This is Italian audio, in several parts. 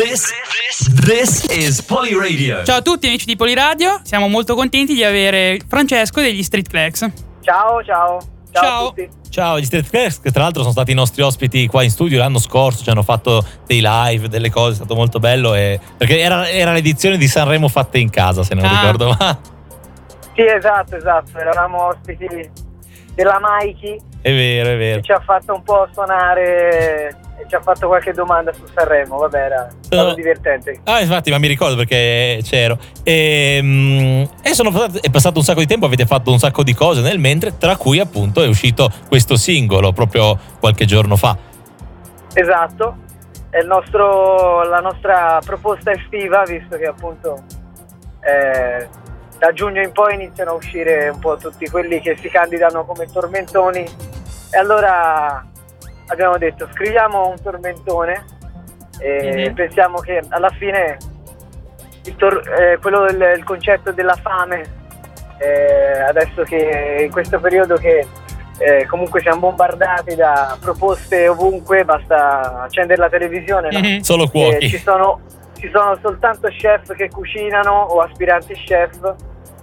This, this, this is Polyradio. Ciao a tutti amici di Poliradio, siamo molto contenti di avere Francesco degli Street Clex. Ciao, ciao. Ciao, Ciao. a tutti. Ciao, gli Street Clex, che tra l'altro sono stati i nostri ospiti qua in studio l'anno scorso, ci hanno fatto dei live, delle cose, è stato molto bello. E... Perché era, era l'edizione di Sanremo fatte in casa, se non Ah. ricordo male. Sì, esatto, esatto. Eravamo ospiti della Mikey È vero, è vero. che ci ha fatto un po' suonare e ci ha fatto qualche domanda su Sanremo. Vabbè, era stato No. divertente. Ah, infatti, ma mi ricordo perché c'ero. E, e sono è passato un sacco di tempo, avete fatto un sacco di cose nel mentre, tra cui appunto è uscito questo singolo proprio qualche giorno fa. Esatto. È il nostro, la nostra proposta estiva, visto che appunto eh, da giugno in poi iniziano a uscire un po' tutti quelli che si candidano come tormentoni. E allora abbiamo detto scriviamo un tormentone e Mhm. pensiamo che alla fine il, tor- eh, quello del il concetto della fame, eh, adesso che in questo periodo che eh, comunque siamo bombardati da proposte ovunque, basta accendere la televisione, no? Mhm. Solo Eh, cuochi. ci, sono, ci sono soltanto chef che cucinano o aspiranti chef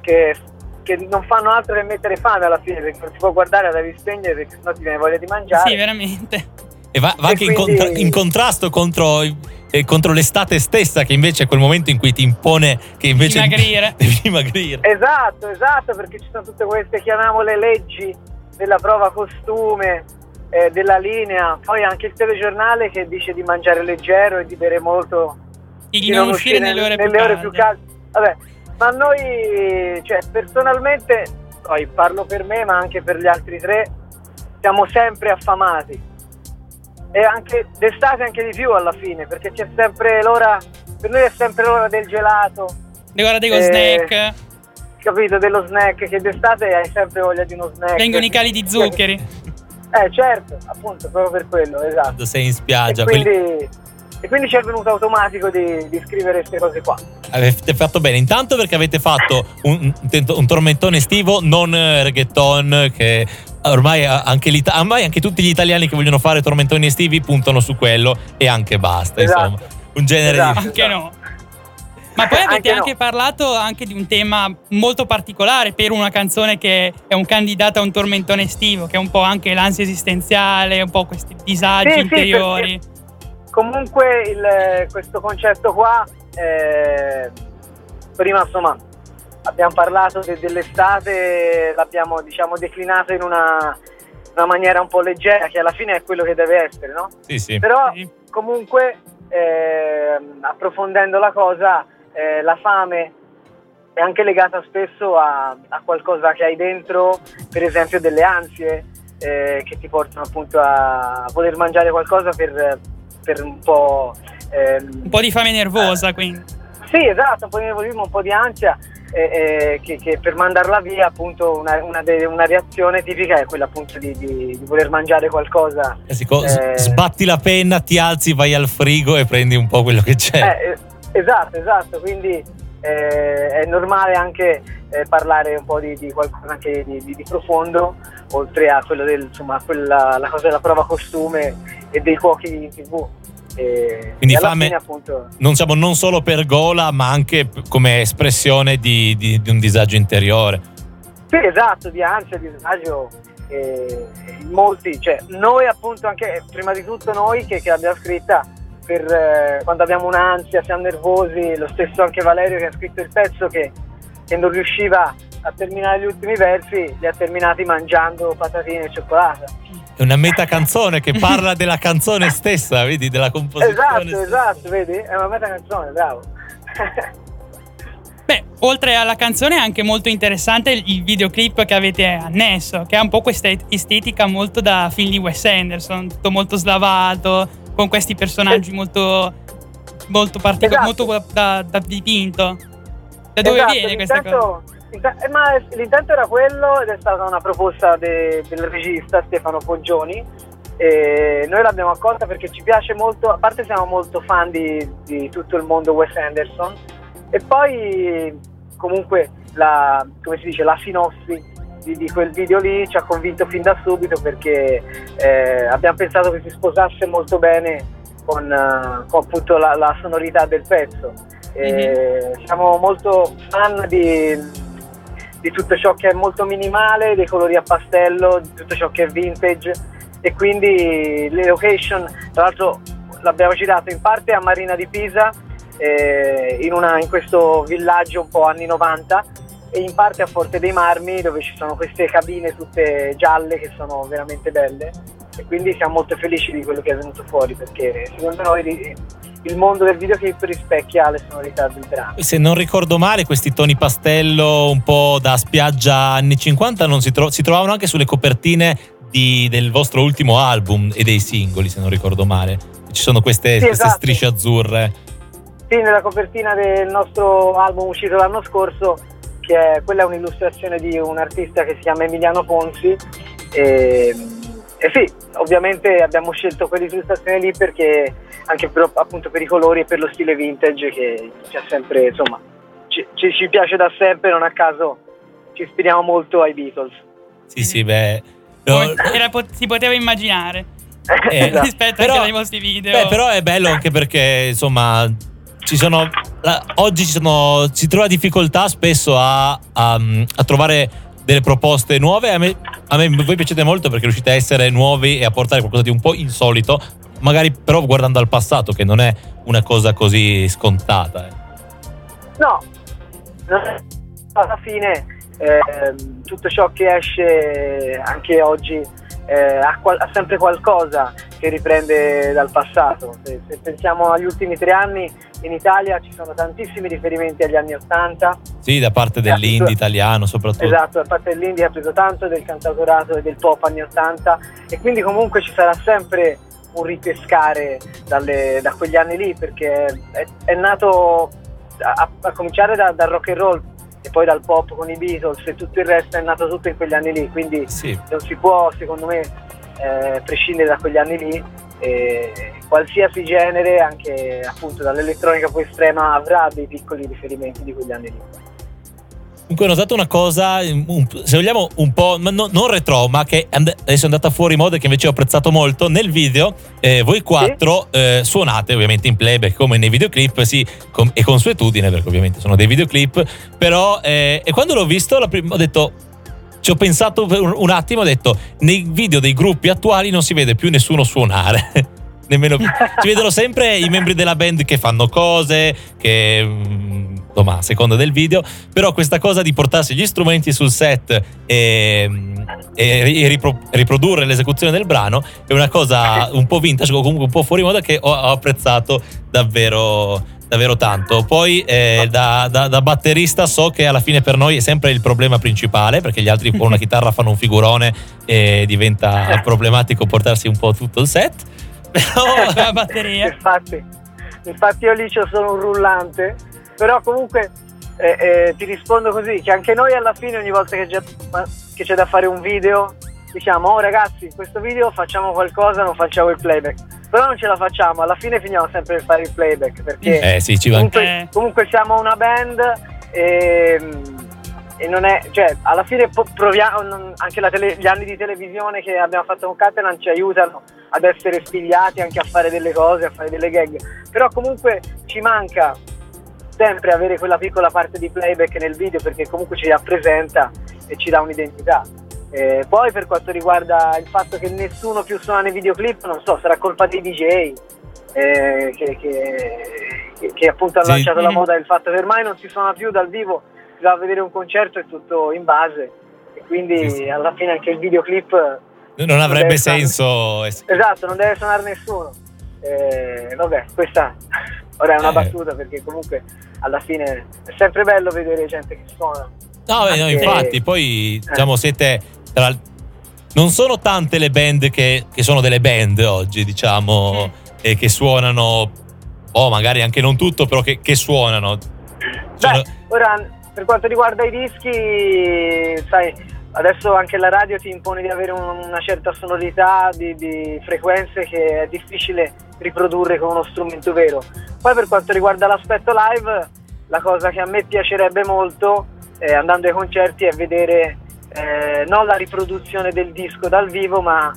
che, che non fanno altro che mettere fame alla fine perché non si può guardare, la devi spegnere perché sennò ti viene voglia di mangiare. Sì, veramente. E va, va E anche in, quindi- contra- in contrasto contro, eh, contro l'estate stessa, che invece è quel momento in cui ti impone che invece Dimagrire. devi dimagrire. Esatto, esatto, perché ci sono tutte queste, chiamiamole leggi della prova costume, eh, della linea, poi anche il telegiornale che dice di mangiare leggero e di bere molto, E di non uscire nelle ore più calde. calde. Vabbè, ma noi, cioè, personalmente, poi parlo per me, ma anche per gli altri tre, siamo sempre affamati. E anche d'estate anche di più alla fine, perché c'è sempre l'ora, per noi è sempre l'ora del gelato, Ora dico Eh, snack. capito, dello snack, che d'estate hai sempre voglia di uno snack. Vengono i cali di zuccheri. Eh certo, appunto, proprio per quello, esatto. Quando sei in E spiaggia. quelli- quindi, e quindi ci è venuto automatico di, di scrivere queste cose qua. Avete fatto bene, intanto perché avete fatto un, un- un tormentone estivo, non eh, reggaeton, che ormai anche, l'Ita- ormai anche tutti gli italiani che vogliono fare tormentoni estivi puntano su quello e anche basta. Esatto. Insomma, un genere Esatto. di... Anche no. Ma poi avete Anche no. anche parlato anche di un tema molto particolare per una canzone che è un candidato a un tormentone estivo, che è un po' anche l'ansia esistenziale, un po' questi disagi Sì, sì, interiori. Comunque il- questo concetto qua, eh, prima insomma abbiamo parlato de- dell'estate, l'abbiamo diciamo declinato in una, una maniera un po' leggera, che alla fine è quello che deve essere, no? Sì, sì. Però comunque ehm, approfondendo la cosa, eh, la fame è anche legata spesso a, a qualcosa che hai dentro, per esempio delle ansie eh, che ti portano appunto a voler mangiare qualcosa per, per un po'... ehm, Un po' di fame nervosa, quindi. sì, esatto, un po' di nervosismo, un po' di ansia, eh, eh, che, che per mandarla via appunto una, una de- una reazione tipica è quella appunto di, di- di voler mangiare qualcosa. Eh sì, co- Eh. Sbatti la penna, ti alzi, vai al frigo e prendi un po' quello che c'è. Eh, eh, esatto, esatto, quindi eh, è normale anche eh, parlare un po' di, di qualcosa anche di, di- di profondo, oltre a quello del, insomma, quella, la cosa della prova costume e dei cuochi in tv. E, Quindi e fame- fine, appunto, Non siamo non solo per gola, ma anche come espressione di, di- di un disagio interiore. Sì, esatto, di ansia, di disagio. eh, molti, cioè noi appunto anche, prima di tutto noi che, che l'abbiamo scritta, per, eh, quando abbiamo un'ansia, siamo nervosi, lo stesso anche Valerio che ha scritto il pezzo che, che non riusciva a terminare gli ultimi versi, li ha terminati mangiando patatine e cioccolata. È una metacanzone che parla della canzone stessa, vedi, della composizione. Esatto, stessa. esatto, vedi? È una meta canzone, bravo. Beh, oltre alla canzone è anche molto interessante il videoclip che avete annesso, che ha un po' questa et- estetica molto da film di Wes Anderson, tutto molto slavato, con questi personaggi molto, molto particolari, Esatto. molto da, da dipinto. Da dove Esatto, viene questa cosa? Eh, ma l'intento era quello ed è stata una proposta de- del regista Stefano Poggioni. E noi l'abbiamo accolta perché ci piace molto, a parte siamo molto fan di, di tutto il mondo Wes Anderson e poi comunque la, come si dice, la sinossi di, di quel video lì ci ha convinto fin da subito perché eh, abbiamo pensato che si sposasse molto bene con, eh, con appunto la, la sonorità del pezzo. E Siamo molto fan di, di tutto ciò che è molto minimale, dei colori a pastello, di tutto ciò che è vintage. E quindi le location, tra l'altro l'abbiamo girato in parte a Marina di Pisa, eh, in, una- in questo villaggio un po' anni 90 e in parte a Forte dei Marmi dove ci sono queste cabine tutte gialle che sono veramente belle. E quindi siamo molto felici di quello che è venuto fuori perché secondo noi il mondo del videoclip rispecchia le sonorità del brano. Se non ricordo male, questi toni pastello un po' da spiaggia anni 50 non si, tro- si trovavano anche sulle copertine di- del vostro ultimo album e dei singoli, se non ricordo male. Ci sono queste, Sì, queste esatto. strisce azzurre. Sì, nella copertina del nostro album uscito l'anno scorso, che è, quella è un'illustrazione di un artista che si chiama Emiliano Ponzi. E, e sì, ovviamente abbiamo scelto quell'illustrazione lì perché anche per, appunto per i colori e per lo stile vintage che ci ha sempre, insomma, ci, ci- ci piace da sempre, non a caso ci ispiriamo molto ai Beatles. Sì, sì, beh. No, era si poteva immaginare Eh, Esatto. rispetto Però- anche ai vostri video. Beh, però è bello anche perché, insomma, ci sono. la- oggi ci, sono, si trova difficoltà spesso a, a- a trovare delle proposte nuove. A me, a me voi piacete molto perché riuscite a essere nuovi e a portare qualcosa di un po' insolito, magari però guardando al passato, che non è una cosa così scontata. eh. No, alla fine ehm, tutto ciò che esce anche oggi eh, ha, qual- ha sempre qualcosa che riprende dal passato. Se, se pensiamo agli ultimi tre anni in Italia ci sono tantissimi riferimenti agli anni Ottanta, Sì, da parte dell'indie italiano, soprattutto. esatto, da parte dell'India ha preso tanto del cantautorato e del pop anni Ottanta e quindi comunque ci sarà sempre un ripescare dalle- da quegli anni lì perché è, è nato a, a cominciare da- dal rock and roll e poi dal pop con i Beatles e tutto il resto è nato tutto in quegli anni lì quindi Sì. non si può secondo me eh, prescindere da quegli anni lì e qualsiasi genere anche appunto dall'elettronica più estrema avrà dei piccoli riferimenti di quegli anni lì Comunque ho notato una cosa, se vogliamo un po', ma no- non retro, ma che adesso è andata fuori moda e che invece ho apprezzato molto. Nel video eh, voi quattro eh, suonate ovviamente in playback come nei videoclip, sì, com- e consuetudine perché ovviamente sono dei videoclip, però eh, e quando l'ho visto prim- ho detto... Ci ho pensato per un, attimo, ho detto, nei video dei gruppi attuali non si vede più nessuno suonare. Nemmeno più. Si vedono sempre i membri della band che fanno cose, che mm, insomma, a seconda del video. Però questa cosa di portarsi gli strumenti sul set e, e ripro- riprodurre l'esecuzione del brano è una cosa un po' vintage o comunque un po' fuori moda che ho, ho apprezzato davvero davvero tanto. Poi eh, da, da- da batterista so che alla fine per noi è sempre il problema principale perché gli altri con una chitarra fanno un figurone e diventa problematico portarsi un po' tutto il set. Però la batteria. infatti, infatti io lì solo un rullante, però comunque eh, eh, ti rispondo così, che anche noi alla fine ogni volta che c'è, che c'è da fare un video diciamo oh ragazzi in questo video facciamo qualcosa, non facciamo il playback, però non ce la facciamo, alla fine finiamo sempre per fare il playback perché eh sì ci va comunque, Eh. comunque siamo una band e, e non è, cioè alla fine proviamo, anche la tele- gli anni di televisione che abbiamo fatto con Catalan ci aiutano ad essere spigliati anche a fare delle cose, a fare delle gag, però comunque ci manca sempre avere quella piccola parte di playback nel video perché comunque ci rappresenta e ci dà un'identità. Eh, poi per quanto riguarda il fatto che nessuno più suona nei videoclip, non so, sarà colpa dei DJ eh, che, che- che- appunto hanno Sì. lanciato la moda del fatto che ormai non si suona più dal vivo, si va a vedere un concerto e tutto in base e quindi Sì, sì. alla fine anche il videoclip non avrebbe stare- senso esatto, non deve suonare nessuno. Eh, vabbè, questa ora è una Eh. battuta perché comunque alla fine è sempre bello vedere gente che suona. No, beh, no, infatti, poi diciamo siete tra non sono tante le band che, che sono delle band oggi, diciamo, e che suonano, o magari anche non tutto, però che, che suonano. Sono- Beh, ora per quanto riguarda i dischi, sai, adesso anche la radio ti impone di avere un- una certa sonorità di, di frequenze che è difficile riprodurre con uno strumento vero. Poi per quanto riguarda l'aspetto live, la cosa che a me piacerebbe molto eh, andando ai concerti è vedere eh, non la riproduzione del disco dal vivo, ma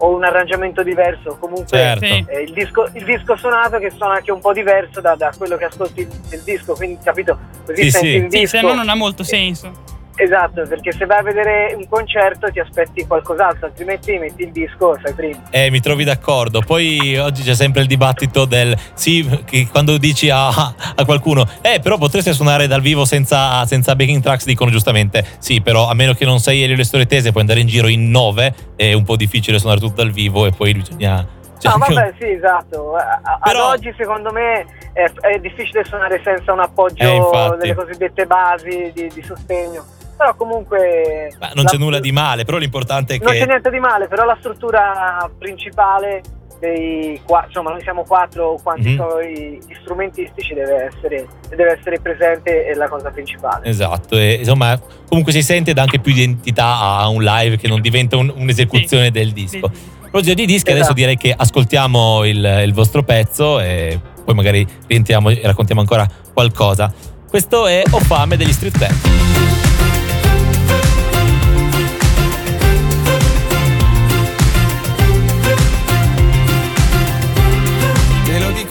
o un arrangiamento diverso, comunque Certo. Sì. eh, il, disco, il disco suonato che suona anche un po' diverso da, da quello che ascolti nel disco, quindi capito? Così Sì, senti sì. il Sì, disco. se no non ha molto senso. Esatto, perché se vai a vedere un concerto ti aspetti qualcos'altro, altrimenti metti il disco e fai prima. Eh, mi trovi d'accordo. Poi oggi c'è sempre il dibattito del sì, che quando dici a, a qualcuno, eh, però potresti suonare dal vivo senza, senza backing tracks, dicono giustamente sì, però a meno che non sei Elio le storie tese, puoi andare in giro in nove, è un po' difficile suonare tutto dal vivo e poi bisogna. c'è No, vabbè, sì, esatto. A- Però- Ad oggi, secondo me, è, è difficile suonare senza un appoggio Eh, delle cosiddette basi di, di sostegno. Però comunque. Ma non la- c'è nulla di male, però l'importante è Non c'è che. niente di male, però la struttura principale dei qua, insomma, noi siamo quattro, quanti Mhm. sono gli strumentistici deve essere, deve essere presente è la cosa principale. Esatto, e insomma, comunque si sente dà anche più identità a un live che non diventa un- un'esecuzione Sì. del disco. Sì. A proposito di dischi, adesso Esatto. direi che ascoltiamo il, il vostro pezzo e poi magari rientriamo e raccontiamo ancora qualcosa. Questo è Ho fame degli Street Band.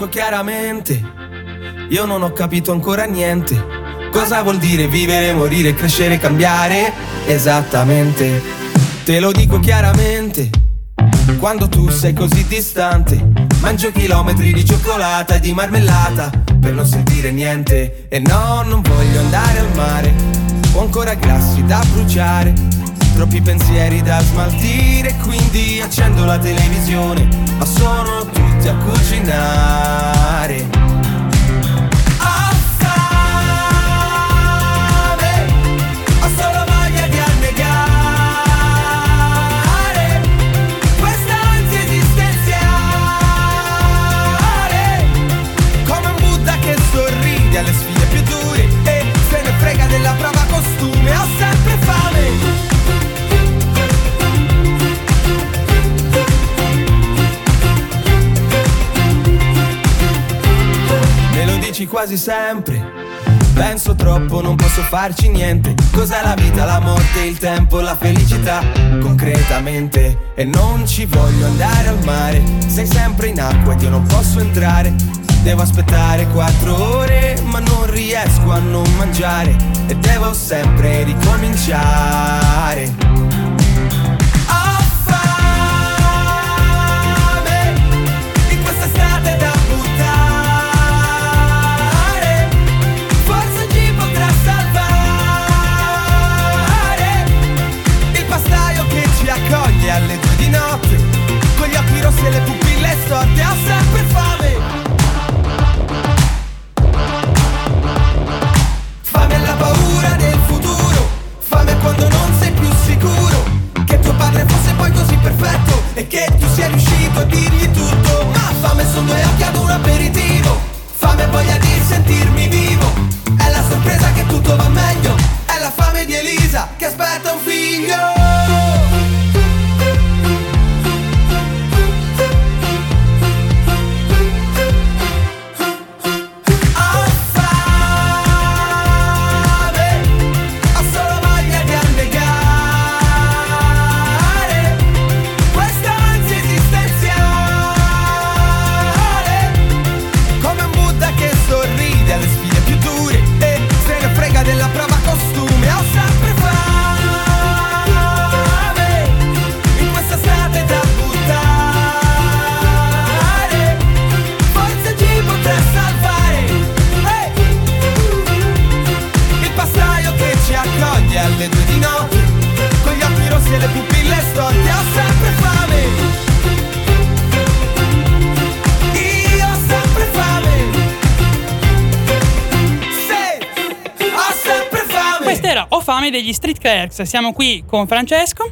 Dico chiaramente, io non ho capito ancora niente. Cosa vuol dire vivere, morire, crescere, cambiare? Esattamente. Te lo dico chiaramente, quando tu sei così distante, mangio chilometri di cioccolata e di marmellata per non sentire niente. E no, non voglio andare al mare, ho ancora grassi da bruciare. Troppi pensieri da smaltire, quindi accendo la televisione, ma sono tutti a cucinare. Dici quasi sempre. Penso troppo, non posso farci niente. Cos'è la vita, la morte, il tempo, la felicità? Concretamente. E non ci voglio andare al mare. Sei sempre in acqua ed io non posso entrare. Devo aspettare quattro ore, ma non riesco a non mangiare. E devo sempre ricominciare. Degli Street Clerks. Siamo qui con Francesco.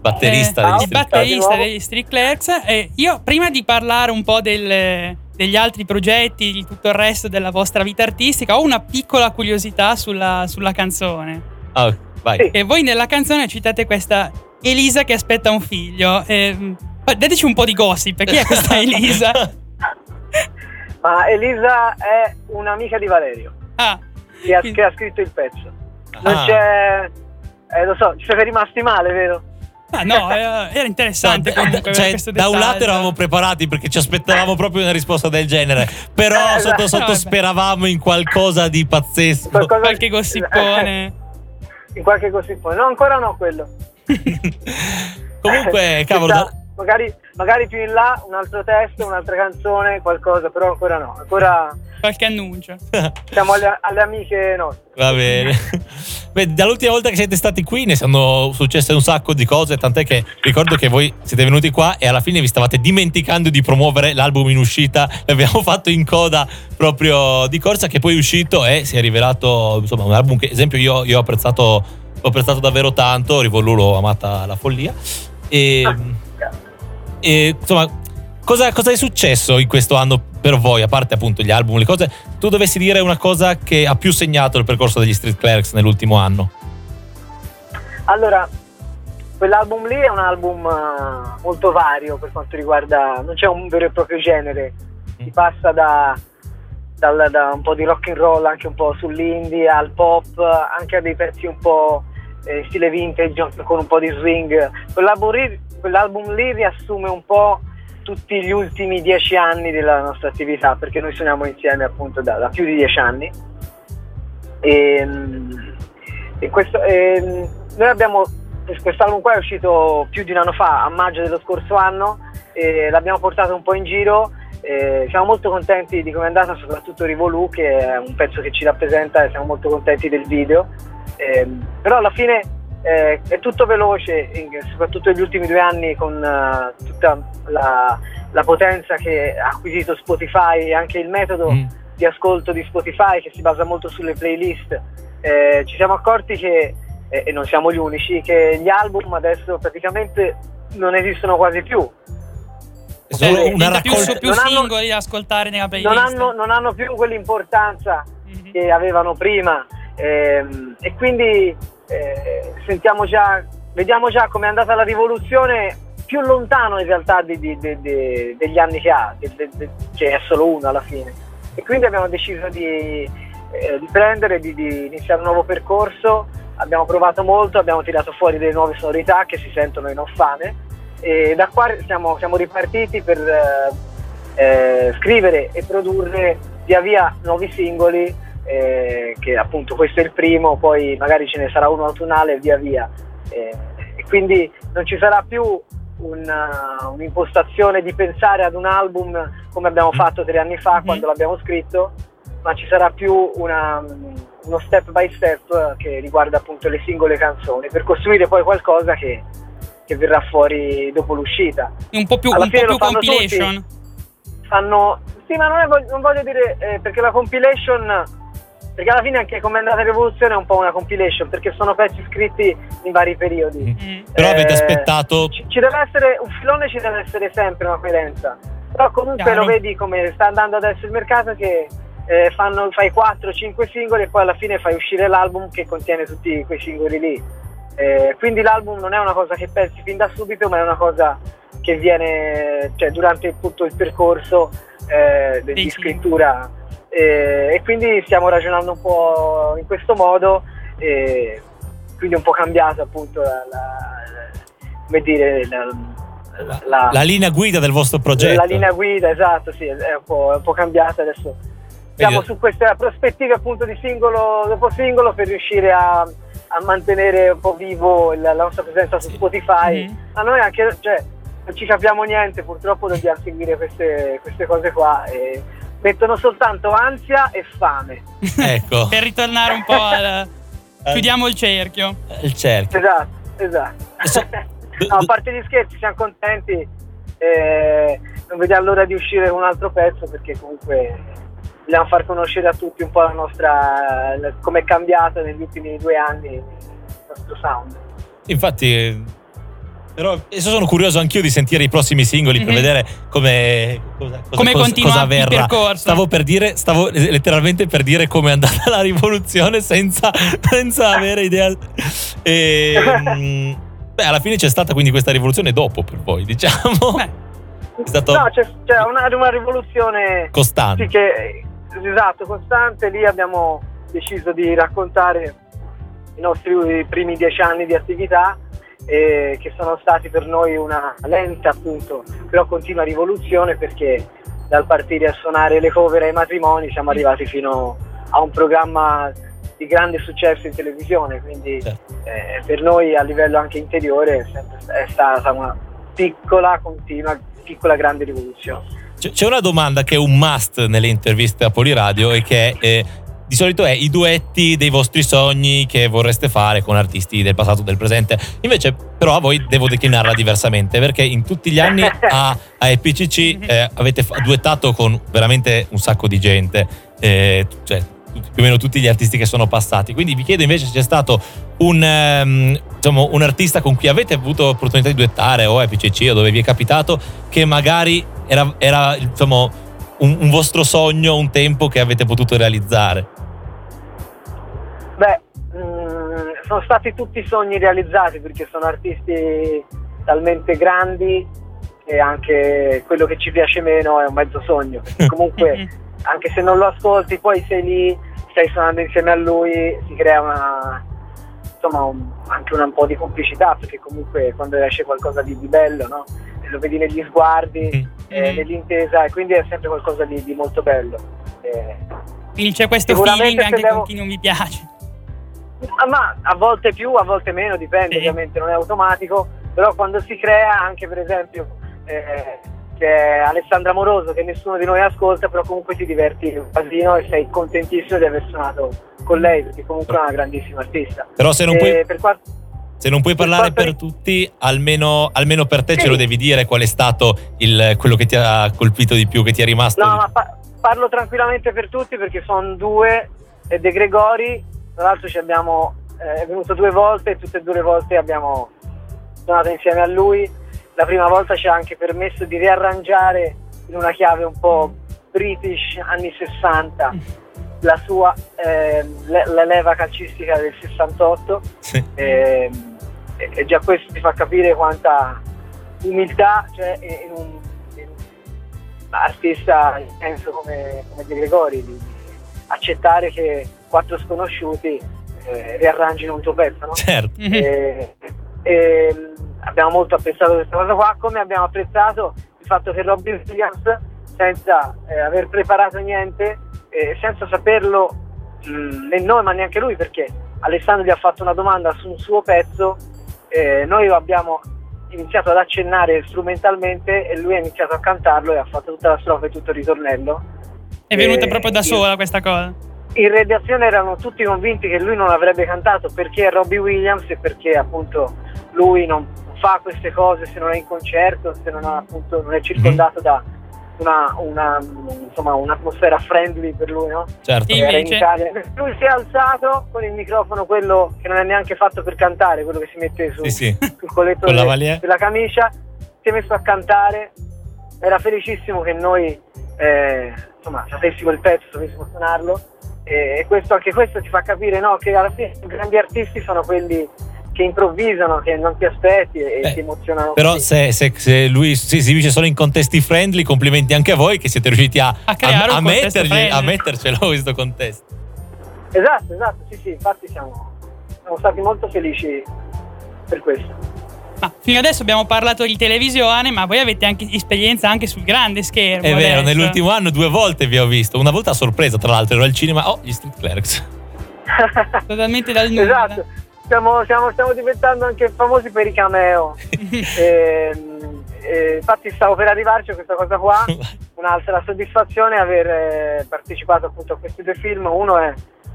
Batterista eh, degli Street batterista degli Street Clerks. E io, prima di parlare un po' del- degli altri progetti, di tutto il resto della vostra vita artistica, ho una piccola curiosità sulla, sulla canzone. Ah, vai. E voi nella canzone citate questa Elisa che aspetta un figlio. E, dateci un po' di gossip. Chi è questa Elisa? Ma Elisa è un'amica di Valerio Ah, che ha, che ha scritto il pezzo. Non Ah. c'è. Eh, lo so, ci siete rimasti male, vero? Ah, no, era, era interessante No, comunque. cioè, da un lato eravamo preparati perché ci aspettavamo proprio una risposta del genere, però Eh, sotto sotto Vabbè. speravamo in qualcosa di pazzesco. Qualcosa- Qualche gossipone. In qualche gossipone. No, ancora no quello. Comunque, cavolo, da- magari, magari più in là un altro testo, un'altra canzone, qualcosa, però ancora no. Ancora Qualche annuncio. siamo alle, alle amiche nostre. Va bene. Beh, dall'ultima volta che siete stati qui ne sono successe un sacco di cose, tant'è che ricordo che voi siete venuti qua e alla fine vi stavate dimenticando di promuovere l'album in uscita. L'abbiamo fatto in coda proprio di corsa che poi è uscito e si è rivelato insomma un album che, ad esempio, io, io ho apprezzato l'ho apprezzato davvero tanto, Rivolu l'ho amata alla follia. E, e, insomma, cosa, cosa è successo in questo anno per voi, a parte appunto gli album, le cose? Tu dovessi dire una cosa che ha più segnato il percorso degli Street Clerics nell'ultimo anno. Allora, quell'album lì è un album eh, molto vario per quanto riguarda, non c'è un vero e proprio genere, si passa da, dal- da un po' di rock and roll, anche un po' sull'indie, al pop, anche a dei pezzi un po' eh, stile vintage, con un po' di swing. Quell'album lì, riassume un po' tutti gli ultimi dieci anni della nostra attività, perché noi suoniamo insieme appunto da, da più di dieci anni. E, mm, e questo, ehm, noi abbiamo quest'album qua è uscito più di un anno fa, a maggio dello scorso anno, e l'abbiamo portato un po' in giro. e siamo molto contenti di come è andata, soprattutto Rivolu, che è un pezzo che ci rappresenta, e siamo molto contenti del video. Ehm, però alla fine eh, è tutto veloce, soprattutto negli ultimi due anni, con eh, tutta la, la potenza che ha acquisito Spotify e anche il metodo Mm. di ascolto di Spotify che si basa molto sulle playlist. Eh, ci siamo accorti che, eh, e non siamo gli unici, che gli album adesso praticamente non esistono quasi più. Sono Eh, una più, raccolta. più non hanno- singoli da ascoltare nella playlist. Non hanno, non hanno più quell'importanza Mhm. che avevano prima ehm, e quindi eh, sentiamo già, vediamo già come è andata la rivoluzione più lontano in realtà di- di- di- degli anni che ha, che è solo uno alla fine. E quindi abbiamo deciso di, eh, prendere, di, iniziare un nuovo percorso, abbiamo provato molto, abbiamo tirato fuori delle nuove sonorità che si sentono in off-fame e da qua siamo, siamo ripartiti per eh, eh, scrivere e produrre via via nuovi singoli eh, che appunto questo è il primo poi magari ce ne sarà uno autunnale e via via Eh, e quindi non ci sarà più una- un'impostazione di pensare ad un album come abbiamo fatto tre anni fa Mhm. quando l'abbiamo scritto ma ci sarà più una- uno step by step che riguarda appunto le singole canzoni per costruire poi qualcosa che, che verrà fuori dopo l'uscita Un po' più, Alla un po' fine più lo fanno compilation. fanno sì ma non, è non voglio dire eh, perché la compilation perché alla fine anche come è andata l'evoluzione è un po' una compilation perché sono pezzi scritti in vari periodi Mm. Però avete Eh, aspettato. ci, ci deve essere un filone ci deve essere sempre una coerenza però comunque Chiaro. lo vedi come sta andando adesso il mercato che eh, fanno, fai 4-5 singoli e poi alla fine fai uscire l'album che contiene tutti quei singoli lì Eh, quindi l'album non è una cosa che pensi fin da subito ma è una cosa che viene cioè, durante tutto il percorso eh, di scrittura Eh, e quindi stiamo ragionando un po' in questo modo e quindi è un po' cambiato appunto la, la- come dire la, la- La linea guida del vostro progetto. la linea guida, esatto, sì, è un po', è un po' cambiata adesso. Siamo su queste prospettive appunto di singolo dopo singolo per riuscire a, a mantenere un po' vivo la nostra presenza su Spotify. Mhm. Ma noi anche, cioè, non ci capiamo niente, purtroppo dobbiamo seguire queste, queste cose qua e mettono soltanto ansia e fame. Ecco. per ritornare un po' al... Eh. Chiudiamo il cerchio. Il cerchio. Esatto, esatto. No, a parte gli scherzi, siamo contenti. eh, non vediamo l'ora di uscire con un altro pezzo perché comunque vogliamo far conoscere a tutti un po' la nostra come è cambiato negli ultimi due anni il nostro sound. Infatti, però adesso sono curioso anch'io di sentire i prossimi singoli per Mhm. vedere come, cosa, cosa, Come cosa- continua cosa il verrà. percorso. Stavo per dire, stavo letteralmente per dire come è andata la rivoluzione senza, senza avere idea. E, mm, beh, alla fine c'è stata quindi questa rivoluzione dopo per voi, diciamo. Beh, È stato No, c'è, c'è una, una rivoluzione costante. sì, che, esatto, costante. Lì abbiamo deciso di raccontare i nostri primi dieci anni di attività e che sono stati per noi una lenta appunto, però continua rivoluzione perché dal partire a suonare le cover ai matrimoni siamo arrivati fino a un programma di grande successo in televisione, quindi Certo. eh, per noi a livello anche interiore è, è stata una piccola, continua, piccola grande rivoluzione. C'è una domanda che è un must nelle interviste a Poliradio e che eh, di solito è i duetti dei vostri sogni che vorreste fare con artisti del passato o del presente. Invece, però, a voi devo declinarla diversamente perché in tutti gli anni a, a EPCC eh, avete fa- duettato con veramente un sacco di gente, eh, cioè tutti- più o meno tutti gli artisti che sono passati. Quindi vi chiedo invece se c'è stato un, ehm, diciamo, un artista con cui avete avuto l'opportunità di duettare o EPCC o dove vi è capitato che magari era, era, insomma, un, un vostro sogno, un tempo che avete potuto realizzare. Beh, mm, sono stati tutti sogni realizzati perché sono artisti talmente grandi che anche quello che ci piace meno è un mezzo sogno. Comunque, anche se non lo ascolti, poi sei lì, stai suonando insieme a lui, si crea una, insomma, un- anche una- un po' di complicità perché comunque quando esce qualcosa di, di bello, no? Lo vedi negli sguardi, Mhm. Eh, nell'intesa, e quindi è sempre qualcosa di, di molto bello. Eh, Quindi c'è questo feeling anche devo- con chi non vi piace. Ma a volte più, a volte meno, dipende, Sì. ovviamente non è automatico, però quando si crea, anche per esempio, eh, c'è Alessandra Moroso che nessuno di noi ascolta, però comunque ti diverti un casino e sei contentissimo di aver suonato con lei, perché comunque è una grandissima artista. Però se non E puoi, per quanto- se non puoi parlare per tutti, almeno, almeno per te Sì. ce lo devi dire qual è stato il- quello che ti ha colpito di più, che ti è rimasto. No, ma pa- parlo tranquillamente per tutti perché sono due e De Gregori, tra l'altro ci abbiamo, eh, è venuto due volte e tutte e due le volte abbiamo suonato insieme a lui. La prima volta ci ha anche permesso di riarrangiare in una chiave un po' british anni 60 la sua eh, le- la leva calcistica del 68 Sì. Ehm, e, già questo ti fa capire quanta umiltà c'è in un, in un artista intenso come, come De Gregori di, accettare che quattro sconosciuti eh, riarrangino un tuo pezzo no? Certo. E, e, abbiamo molto apprezzato questa cosa qua come abbiamo apprezzato il fatto che Robbie Williams senza eh, aver preparato niente eh, senza saperlo mh, né noi ma neanche lui perché Alessandro gli ha fatto una domanda su un suo pezzo eh, noi abbiamo iniziato ad accennare strumentalmente e lui ha iniziato a cantarlo e ha fatto tutta la strofa e tutto il ritornello È venuta Eh, proprio da sola questa cosa. in redazione erano tutti convinti che lui non avrebbe cantato perché è Robbie Williams e perché appunto lui non fa queste cose se non è in concerto, se non, ha, appunto, non è circondato da una, una, insomma, un'atmosfera friendly per lui, no? certo. Sì. Era in Invece? Lui si è alzato con il microfono, quello che non è neanche fatto per cantare, quello che si mette su, Sì, sì. sul colletto della camicia, si è messo a cantare, era felicissimo che noi eh, insomma, sapessimo il pezzo, sapessimo suonarlo e questo, anche questo ti fa capire no, che alla fine i grandi artisti sono quelli che improvvisano, che non ti aspetti e Beh, ti emozionano. Però se, se- se lui si si dice solo in contesti friendly, complimenti anche a voi che siete riusciti a, A a, contesto mettergli- a mettercelo questo contesto. Esatto, esatto, sì sì, infatti siamo, siamo stati molto felici per questo. Ma fino adesso abbiamo parlato di televisione, ma voi avete anche esperienza anche sul grande schermo. È vero, adesso. nell'ultimo anno due volte vi ho visto. Una volta a sorpresa, tra l'altro, ero al cinema. Oh, gli Street Clerks. Totalmente dal nulla. esatto, stiamo, stiamo- stiamo diventando anche famosi per i cameo. Ehm, eh, infatti stavo per arrivarci a questa cosa qua. Un'altra soddisfazione è aver eh, partecipato appunto a questi due film. Uno è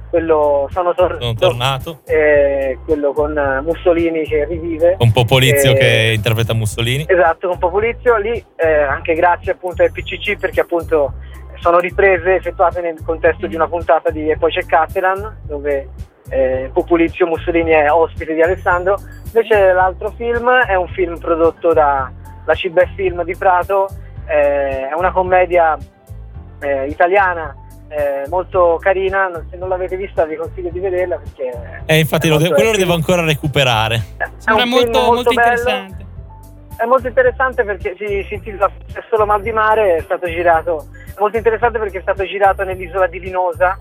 quello Sono tornato, Sono tornato. eh, quello con Mussolini che rivive. Con Popolizio Eh, che interpreta Mussolini. Esatto, con Populizio lì, eh, anche grazie appunto al PCC perché appunto sono riprese effettuate nel contesto di una puntata di E poi c'è Catalan dove eh, Populizio Mussolini è ospite di Alessandro. Invece l'altro film è un film prodotto da la Cibè Film di Prato, eh, è una commedia eh, italiana eh, molto carina, se non l'avete vista vi consiglio di vederla perché... Eh, infatti, lo de- molto- quello lo devo ancora recuperare. è Sembra un molto, film molto bello. interessante. È molto interessante perché si, si intitola È solo mal di mare, è stato girato, è molto interessante perché è stato girato nell'isola di Linosa,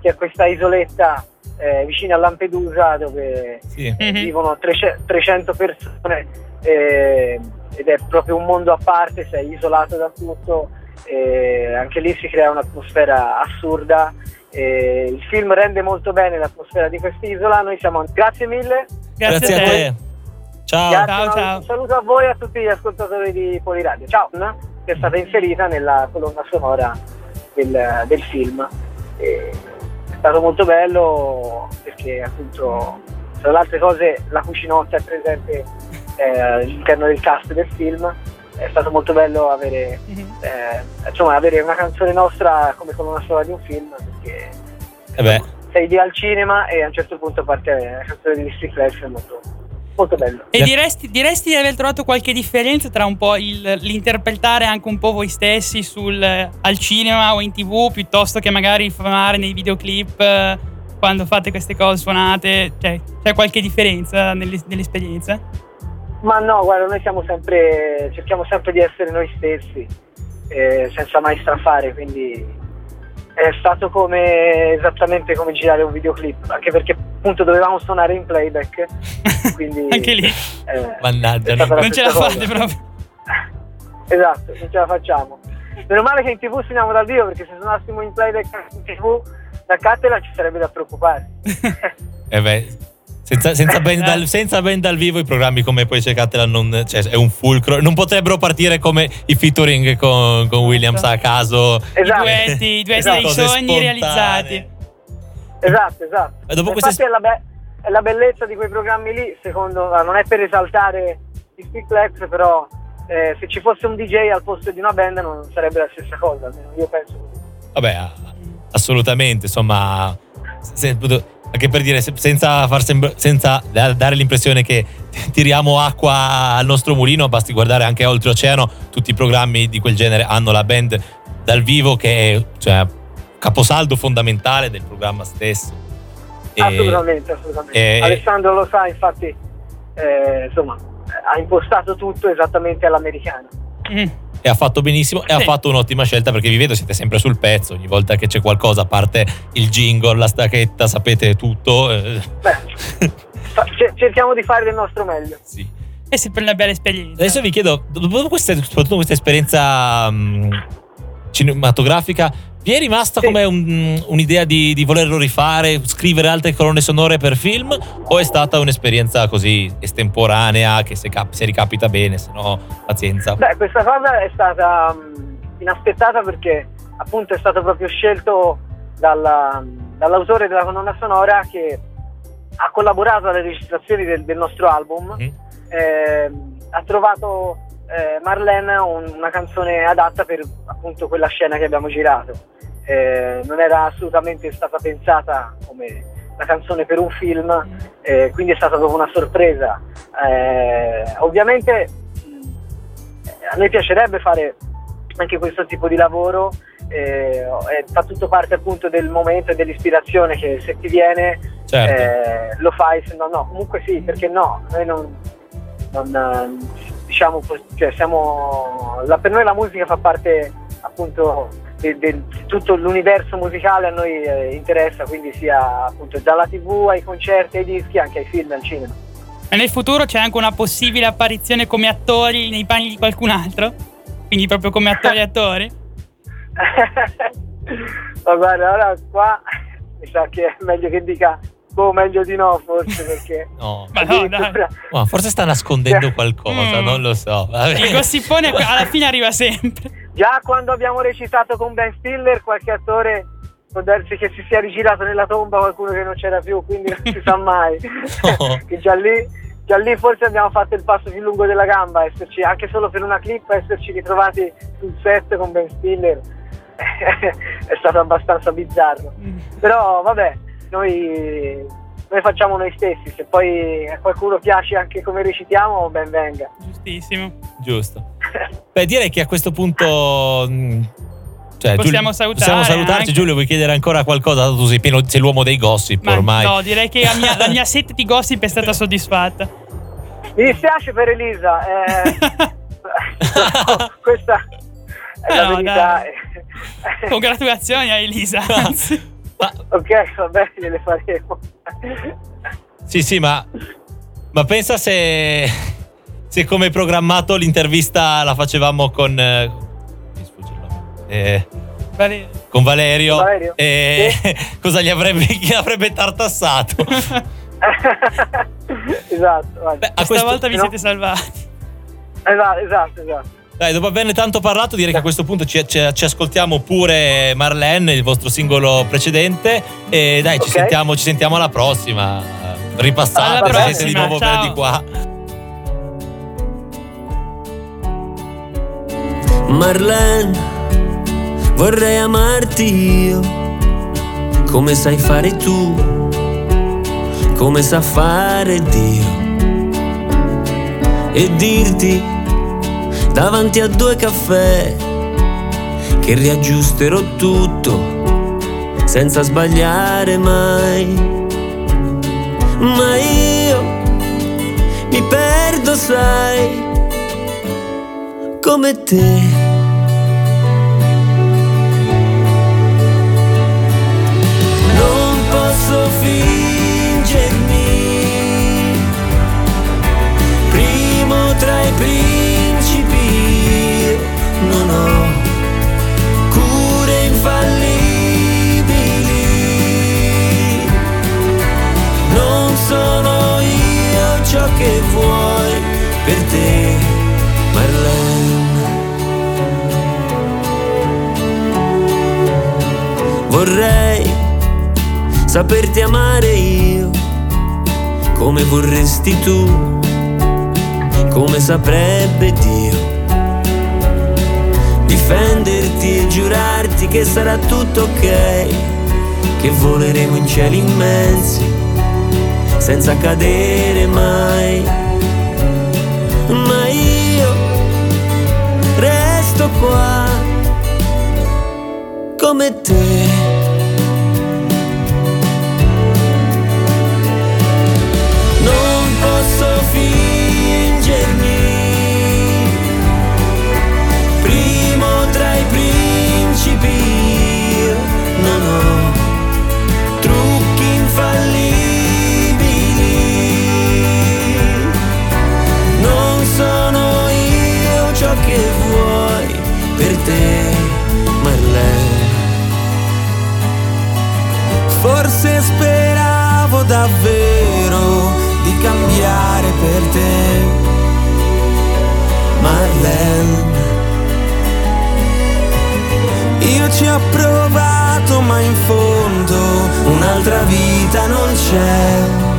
che è questa isoletta eh, vicini a Lampedusa dove Sì. Mhm. vivono 300 300 persone eh, ed è proprio un mondo a parte, sei isolato da tutto, e anche lì si crea un'atmosfera assurda. e il film rende molto bene l'atmosfera di quest'isola. Noi siamo. Grazie mille. Grazie, Grazie a te. Ciao. Grazie, Ciao, un- ciao. Un saluto a voi e a tutti gli ascoltatori di Poliradio. Ciao, che è stata inserita nella colonna sonora del, del film. E stato molto bello perché appunto tra le altre cose la cucinotta è presente eh, all'interno del cast del film. È stato molto bello avere, Mhm. eh, insomma, avere una canzone nostra come colonna sonora di un film perché Eh beh, sei lì al cinema e a un certo punto parte la canzone di Street Flash è molto, molto bello. E diresti, diresti di aver trovato qualche differenza tra un po' il- l'interpretare anche un po' voi stessi sul, al cinema o in tv piuttosto che magari fare nei videoclip eh, quando fate queste cose suonate? Cioè, c'è qualche differenza nelle- nell'esperienza? Ma no, guarda, noi siamo sempre, cerchiamo sempre di essere noi stessi, eh, senza mai strafare, quindi è stato come esattamente come girare un videoclip, anche perché appunto dovevamo suonare in playback, quindi Anche lì. eh, Mannaggia, la Non ce la fate cosa. proprio. Esatto, non ce la facciamo. Meno male che in tv suoniamo dal vivo, perché se suonassimo in playback in tv da Cattela ci sarebbe da preoccupare. eh beh, senza, senza, band dal, senza band dal vivo i programmi come poi cercatela non, cioè, è un fulcro. Non potrebbero partire come i featuring con, con Williams a caso. Esatto. I duetti, i duetti Esatto. dei sogni spontanee. realizzati. Esatto, esatto. E dopo Infatti queste- è, la be- è la bellezza di quei programmi lì, secondo me, non è per esaltare i Speakplex, però eh, se ci fosse un DJ al posto di una band non sarebbe la stessa cosa, almeno io penso così. Vabbè, assolutamente, insomma, se- anche per dire, se- senza, far sembra- senza da- dare l'impressione che tiriamo acqua al nostro mulino, basti guardare anche oltreoceano, tutti i programmi di quel genere hanno la band dal vivo che è cioè, caposaldo fondamentale del programma stesso. E- Assolutamente, assolutamente. e- Alessandro lo sa, infatti, eh, insomma, ha impostato tutto esattamente all'americana. Mm. E ha fatto benissimo e ha Sì. fatto un'ottima scelta perché vi vedo siete sempre sul pezzo ogni volta che c'è qualcosa a parte il jingle la stacchetta sapete tutto eh, Beh, cerchiamo di fare del nostro meglio. sì. È sempre una bella esperienza. adesso vi chiedo dopo questa, soprattutto questa esperienza mh, cinematografica vi è rimasta Sì. come un- un'idea di, di volerlo rifare scrivere altre colonne sonore per film o è stata un'esperienza così estemporanea che se, cap- se ricapita bene se no pazienza Beh, questa cosa è stata mh, inaspettata perché appunto è stato proprio scelto dalla- dall'autore della colonna sonora che ha collaborato alle registrazioni del, del nostro album. Mhm. Ehm, ha trovato eh, Marlene un- una canzone adatta per appunto quella scena che abbiamo girato. Eh, non era assolutamente stata pensata come la canzone per un film, eh, quindi è stata proprio una sorpresa. Eh, ovviamente mh, a noi piacerebbe fare anche questo tipo di lavoro, eh, fa tutto parte appunto del momento e dell'ispirazione che se ti viene certo eh, lo fai, se no no, comunque sì, perché no, noi non, non, diciamo, cioè siamo, la- per noi la musica fa parte appunto di tutto l'universo musicale a noi eh, interessa, quindi sia appunto dalla tv ai concerti, ai dischi, anche ai film, al cinema. Ma nel futuro c'è anche una possibile apparizione come attori nei panni di qualcun altro? Quindi proprio come attori attori? Ma guarda, ora qua mi sa che è meglio che dica, boh, meglio di no forse perché... no Ma no, dai. addirittura- Ma forse sta nascondendo qualcosa Mm. non lo so Vabbè. Il gossipone alla fine arriva sempre. Già quando abbiamo recitato con Ben Stiller, qualche attore può darsi che si sia rigirato nella tomba qualcuno che non c'era più, quindi non si sa mai. No. che già lì, già lì forse abbiamo fatto il passo più lungo della gamba, esserci, anche solo per una clip, esserci ritrovati sul set con Ben Stiller è stato abbastanza bizzarro. Però vabbè, noi, noi facciamo noi stessi, se poi a qualcuno piace anche come recitiamo, ben venga. Giustissimo. Giusto. Beh, direi che a questo punto. mh, Cioè, Possiamo Giulio- salutare Possiamo salutarci. anche. Giulio, vuoi chiedere ancora qualcosa? Tu sei, pieno, sei l'uomo dei gossip Ma ormai. no, direi che la mia, la mia sete di gossip è stata soddisfatta. Mi dispiace per Elisa, eh, questa è la no, verità. dai. Congratulazioni a Elisa. anzi. Ma, Ok, vabbè, gliele faremo. sì, sì, ma, ma pensa se, se come programmato l'intervista la facevamo con... eh, mi sfugge il nome. Eh, con Valerio, Valerio? e cosa gli avrebbe, gli avrebbe tartassato? esatto. Beh, a Questa questo- volta vi no. siete salvati. esatto, esatto, esatto. Dai, dopo averne tanto parlato, direi che a questo punto ci, ci- ci ascoltiamo pure Marlene, il vostro singolo precedente. E dai, ci, Ok. sentiamo, ci sentiamo alla prossima. Ripassate, Alla siete di prossima, nuovo per ciao. di qua. Marlene, vorrei amarti io, come sai fare tu, come sa fare Dio. E dirti davanti a due caffè che riaggiusterò tutto senza sbagliare mai. Ma io mi perdo, sai come te. Non posso fingermi primo tra i principi. Che vuoi per te, Marlene. Vorrei saperti amare io, come vorresti tu, come saprebbe Dio. Difenderti e giurarti che sarà tutto ok, che voleremo in cieli immensi, senza cadere mai. Ma io resto qua come te. Non posso fingermi primo tra i principi. Ho trucchi infallibili. Per te, Marlene. Forse speravo davvero di cambiare per te, Marlene. Io ci ho provato, ma in fondo un'altra vita non c'è.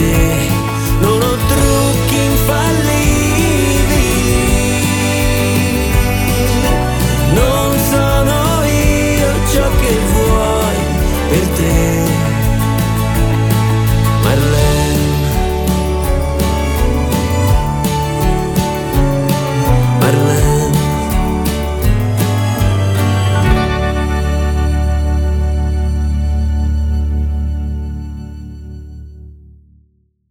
Non